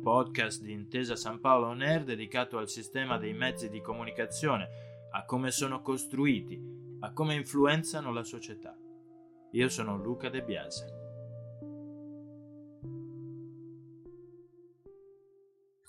podcast di Intesa San Paolo On Air dedicato al sistema dei mezzi di comunicazione, a come sono costruiti, a come influenzano la società. Io sono Luca De Biase.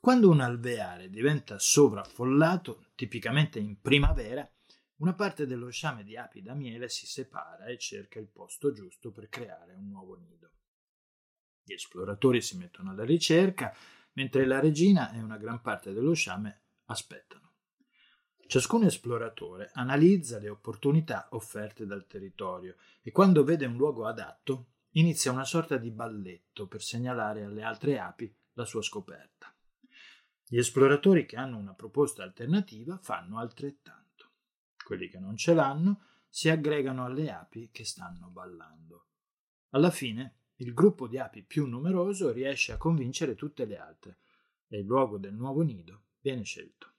Quando un alveare diventa sovraffollato, tipicamente in primavera, una parte dello sciame di api da miele si separa e cerca il posto giusto per creare un nuovo nido. Gli esploratori si mettono alla ricerca, mentre la regina e una gran parte dello sciame aspettano. Ciascun esploratore analizza le opportunità offerte dal territorio e quando vede un luogo adatto inizia una sorta di balletto per segnalare alle altre api la sua scoperta. Gli esploratori che hanno una proposta alternativa fanno altrettanto. Quelli che non ce l'hanno si aggregano alle api che stanno ballando. Alla fine il gruppo di api più numeroso riesce a convincere tutte le altre e il luogo del nuovo nido viene scelto.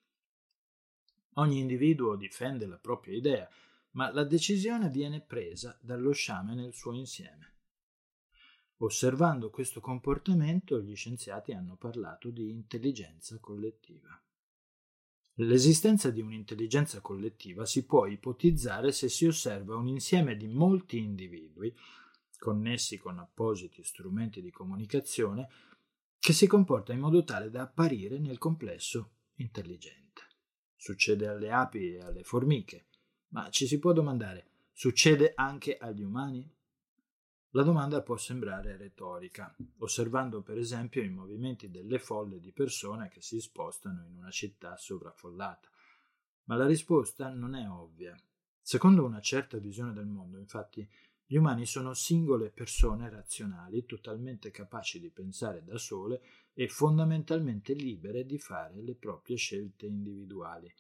Ogni individuo difende la propria idea, ma la decisione viene presa dallo sciame nel suo insieme. Osservando questo comportamento, gli scienziati hanno parlato di intelligenza collettiva. L'esistenza di un'intelligenza collettiva si può ipotizzare se si osserva un insieme di molti individui, connessi con appositi strumenti di comunicazione, che si comporta in modo tale da apparire nel complesso intelligente. Succede alle api e alle formiche, ma ci si può domandare, succede anche agli umani? La domanda può sembrare retorica, osservando per esempio i movimenti delle folle di persone che si spostano in una città sovraffollata. Ma la risposta non è ovvia. Secondo una certa visione del mondo, infatti, gli umani sono singole persone razionali, totalmente capaci di pensare da sole e fondamentalmente libere di fare le proprie scelte individuali.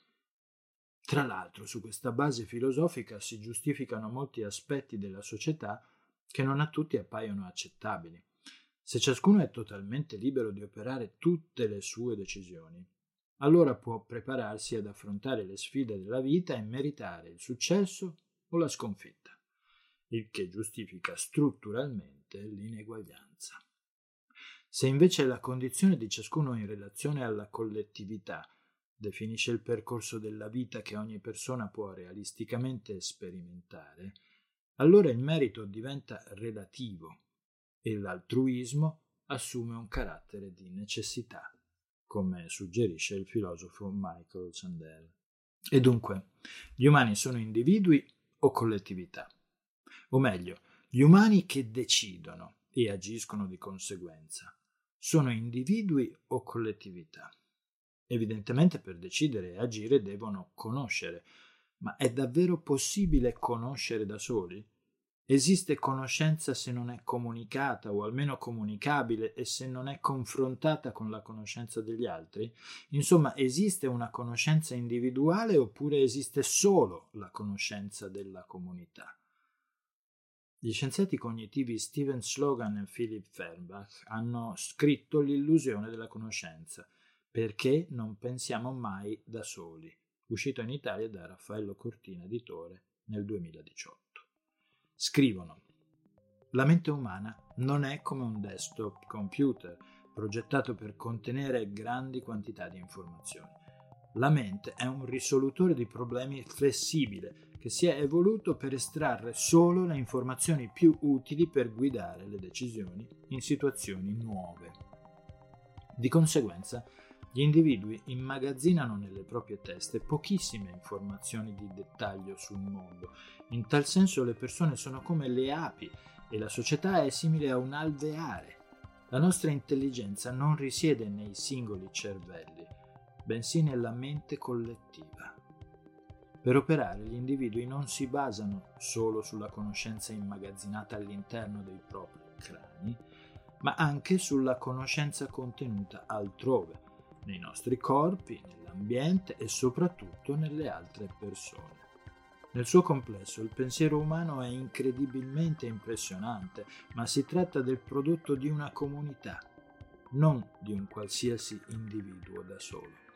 Tra l'altro, su questa base filosofica si giustificano molti aspetti della società che non a tutti appaiono accettabili. Se ciascuno è totalmente libero di operare tutte le sue decisioni, allora può prepararsi ad affrontare le sfide della vita e meritare il successo o la sconfitta, il che giustifica strutturalmente l'ineguaglianza. Se invece la condizione di ciascuno in relazione alla collettività definisce il percorso della vita che ogni persona può realisticamente sperimentare, allora il merito diventa relativo e l'altruismo assume un carattere di necessità, come suggerisce il filosofo Michael Sandel. E dunque, gli umani sono individui o collettività? O meglio, gli umani che decidono e agiscono di conseguenza sono individui o collettività? Evidentemente per decidere e agire devono conoscere, ma è davvero possibile conoscere da soli? Esiste conoscenza se non è comunicata o almeno comunicabile e se non è confrontata con la conoscenza degli altri? Insomma, esiste una conoscenza individuale oppure esiste solo la conoscenza della comunità? Gli scienziati cognitivi Steven Slogan e Philip Fernbach hanno scritto L'illusione della conoscenza, perché non pensiamo mai da soli, uscito in Italia da Raffaello Cortina editore nel 2018. Scrivono La mente umana non è come un desktop computer progettato per contenere grandi quantità di informazioni. La mente è un risolutore di problemi flessibile che si è evoluto per estrarre solo le informazioni più utili per guidare le decisioni in situazioni nuove. Di conseguenza, gli individui immagazzinano nelle proprie teste pochissime informazioni di dettaglio sul mondo. In tal senso le persone sono come le api e la società è simile a un alveare. La nostra intelligenza non risiede nei singoli cervelli, bensì nella mente collettiva. Per operare gli individui non si basano solo sulla conoscenza immagazzinata all'interno dei propri crani, ma anche sulla conoscenza contenuta altrove, nei nostri corpi, nell'ambiente e soprattutto nelle altre persone. Nel suo complesso il pensiero umano è incredibilmente impressionante, ma si tratta del prodotto di una comunità, non di un qualsiasi individuo da solo.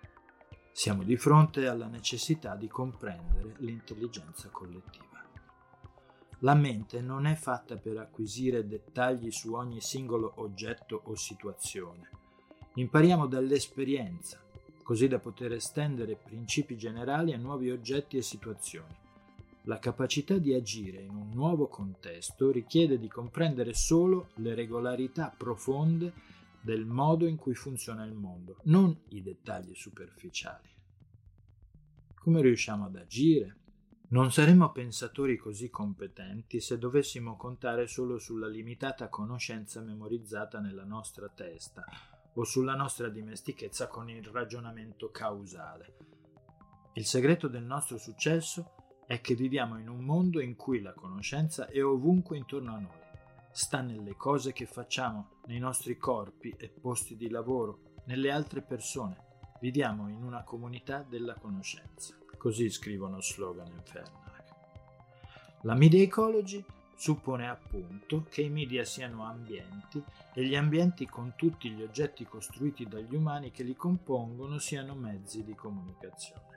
Siamo di fronte alla necessità di comprendere l'intelligenza collettiva. La mente non è fatta per acquisire dettagli su ogni singolo oggetto o situazione. Impariamo dall'esperienza, così da poter estendere principi generali a nuovi oggetti e situazioni. La capacità di agire in un nuovo contesto richiede di comprendere solo le regolarità profonde del modo in cui funziona il mondo, non i dettagli superficiali. Come riusciamo ad agire? Non saremmo pensatori così competenti se dovessimo contare solo sulla limitata conoscenza memorizzata nella nostra testa o sulla nostra dimestichezza con il ragionamento causale. Il segreto del nostro successo è che viviamo in un mondo in cui la conoscenza è ovunque intorno a noi. Sta nelle cose che facciamo, nei nostri corpi e posti di lavoro, nelle altre persone. Viviamo in una comunità della conoscenza. Così scrivono Slogan e Fernach. La media ecology suppone appunto che i media siano ambienti e gli ambienti con tutti gli oggetti costruiti dagli umani che li compongono siano mezzi di comunicazione.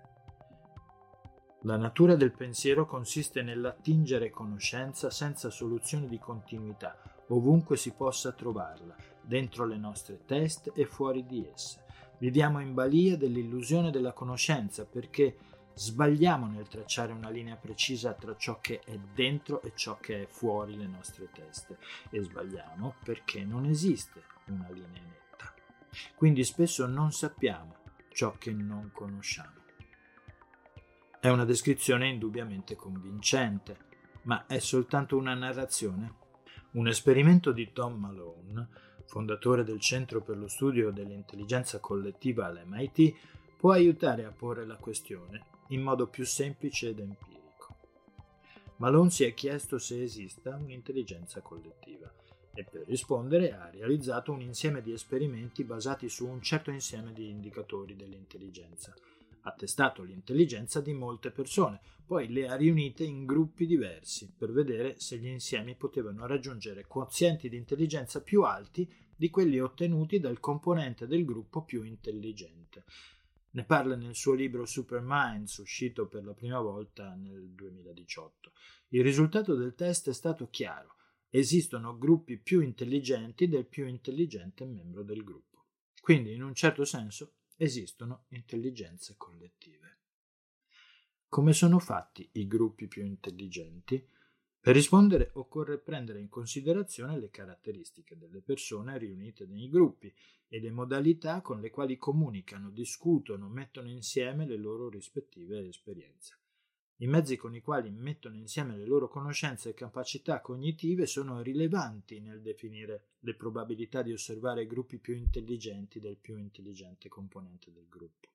La natura del pensiero consiste nell'attingere conoscenza senza soluzione di continuità, ovunque si possa trovarla, dentro le nostre teste e fuori di esse. Viviamo in balia dell'illusione della conoscenza perché Sbagliamo nel tracciare una linea precisa tra ciò che è dentro e ciò che è fuori le nostre teste e sbagliamo perché non esiste una linea netta. Quindi spesso non sappiamo ciò che non conosciamo. È una descrizione indubbiamente convincente, ma è soltanto una narrazione. Un esperimento di Tom Malone, fondatore del Centro per lo studio dell'intelligenza collettiva all'MIT, può aiutare a porre la questione in modo più semplice ed empirico. Malone si è chiesto se esista un'intelligenza collettiva e per rispondere ha realizzato un insieme di esperimenti basati su un certo insieme di indicatori dell'intelligenza. Ha testato l'intelligenza di molte persone, poi le ha riunite in gruppi diversi per vedere se gli insiemi potevano raggiungere quozienti di intelligenza più alti di quelli ottenuti dal componente del gruppo più intelligente. Ne parla nel suo libro Superminds, uscito per la prima volta nel 2018. Il risultato del test è stato chiaro. Esistono gruppi più intelligenti del più intelligente membro del gruppo. Quindi, in un certo senso, esistono intelligenze collettive. Come sono fatti i gruppi più intelligenti? Per rispondere occorre prendere in considerazione le caratteristiche delle persone riunite nei gruppi e le modalità con le quali comunicano, discutono, mettono insieme le loro rispettive esperienze. I mezzi con i quali mettono insieme le loro conoscenze e capacità cognitive sono rilevanti nel definire le probabilità di osservare gruppi più intelligenti del più intelligente componente del gruppo.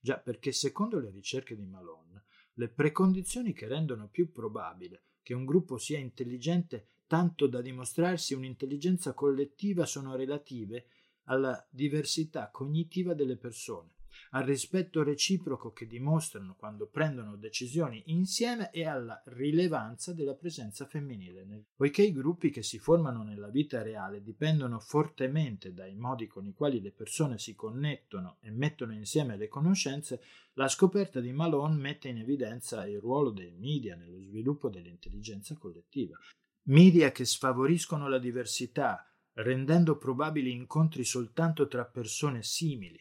Già perché secondo le ricerche di Malone, le precondizioni che rendono più probabile che un gruppo sia intelligente tanto da dimostrarsi un'intelligenza collettiva sono relative alla diversità cognitiva delle persone, al rispetto reciproco che dimostrano quando prendono decisioni insieme e alla rilevanza della presenza femminile. Poiché i gruppi che si formano nella vita reale dipendono fortemente dai modi con i quali le persone si connettono e mettono insieme le conoscenze, la scoperta di Malone mette in evidenza il ruolo dei media nello sviluppo dell'intelligenza collettiva. Media che sfavoriscono la diversità, rendendo probabili incontri soltanto tra persone simili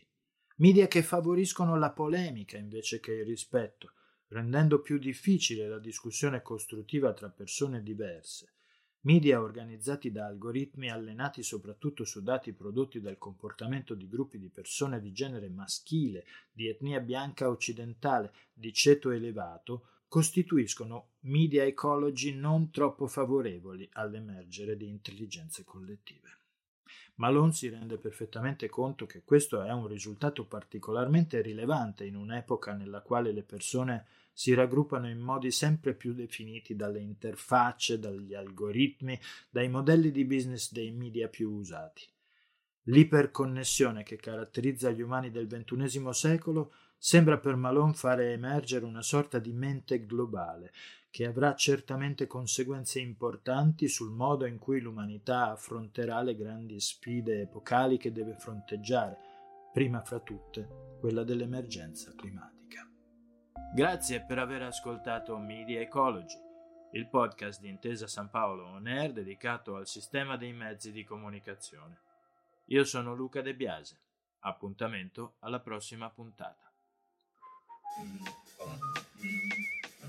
media che favoriscono la polemica invece che il rispetto, rendendo più difficile la discussione costruttiva tra persone diverse, media organizzati da algoritmi allenati soprattutto su dati prodotti dal comportamento di gruppi di persone di genere maschile, di etnia bianca occidentale, di ceto elevato, costituiscono media ecology non troppo favorevoli all'emergere di intelligenze collettive. Malone si rende perfettamente conto che questo è un risultato particolarmente rilevante in un'epoca nella quale le persone si raggruppano in modi sempre più definiti dalle interfacce, dagli algoritmi, dai modelli di business dei media più usati. L'iperconnessione che caratterizza gli umani del XXI secolo sembra per Malone fare emergere una sorta di mente globale che avrà certamente conseguenze importanti sul modo in cui l'umanità affronterà le grandi sfide epocali che deve fronteggiare, prima fra tutte quella dell'emergenza climatica. Grazie per aver ascoltato Media Ecology, il podcast di Intesa San Paolo On Air dedicato al sistema dei mezzi di comunicazione. Io sono Luca De Biase. Appuntamento alla prossima puntata.